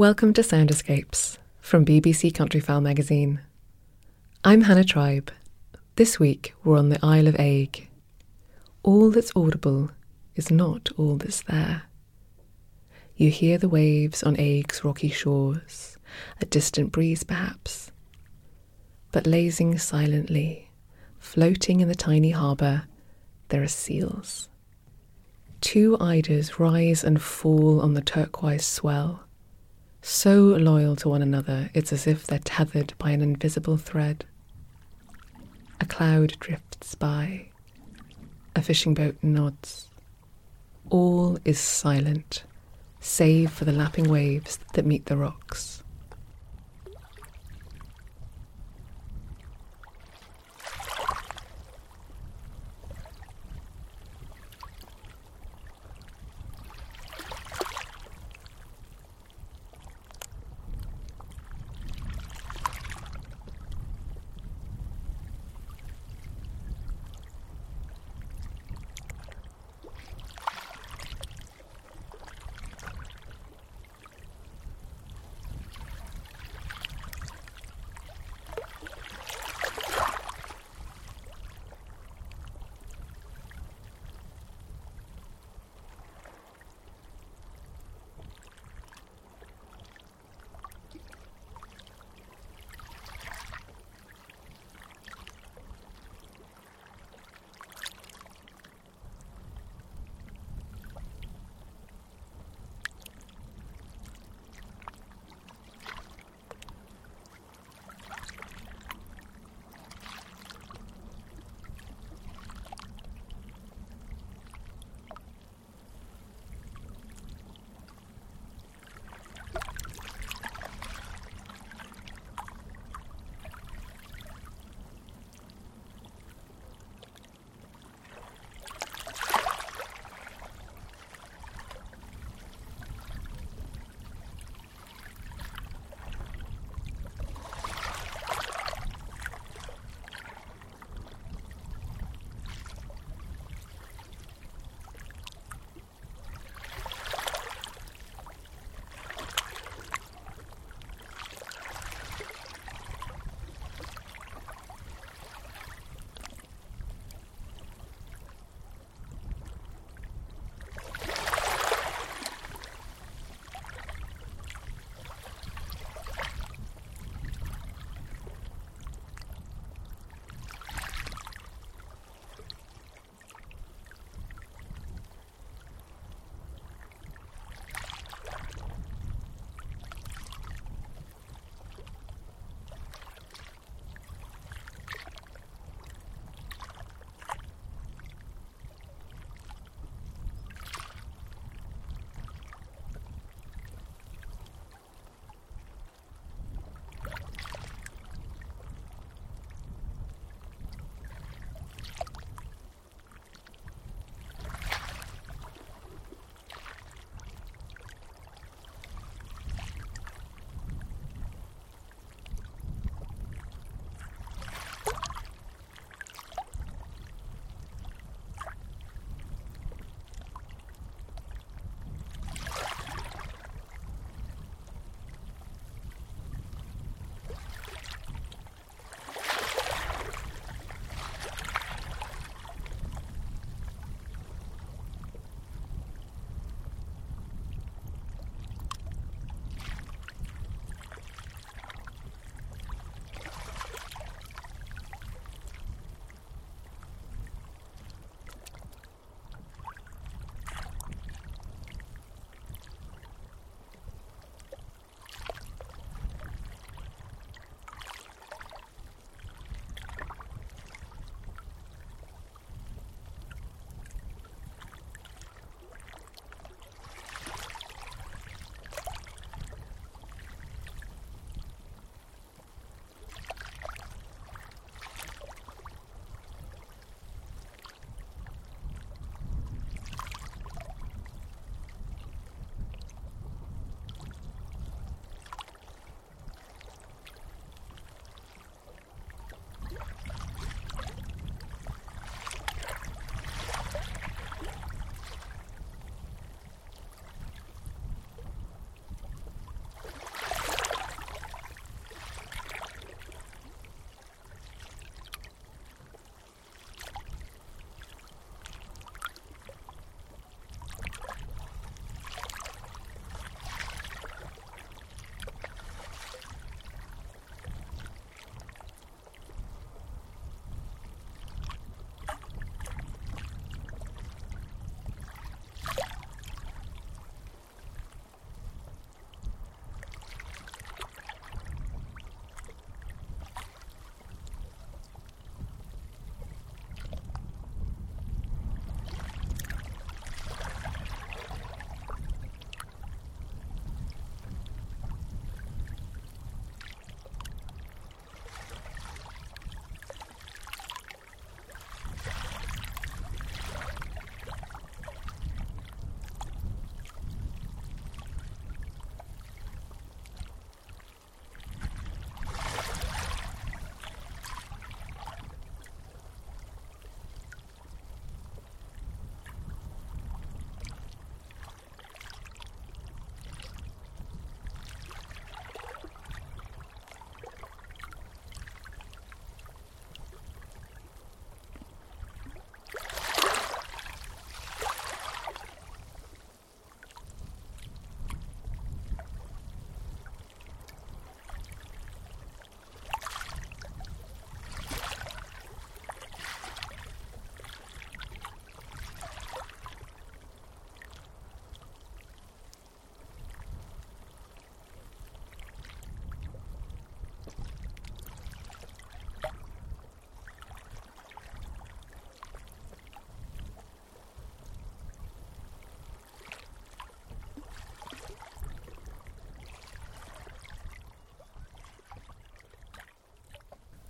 Welcome to Sound Escapes from BBC Countryfile magazine. I'm Hannah Tribe. This week we're on the Isle of Eigg. All that's audible is not all that's there. You hear the waves on Eigg's rocky shores, a distant breeze perhaps. But lazing silently, floating in the tiny harbour, there are seals. Two eiders rise and fall on the turquoise swell so loyal to one another, it's as if they're tethered by an invisible thread. A cloud drifts by. A fishing boat nods. All is silent, save for the lapping waves that meet the rocks.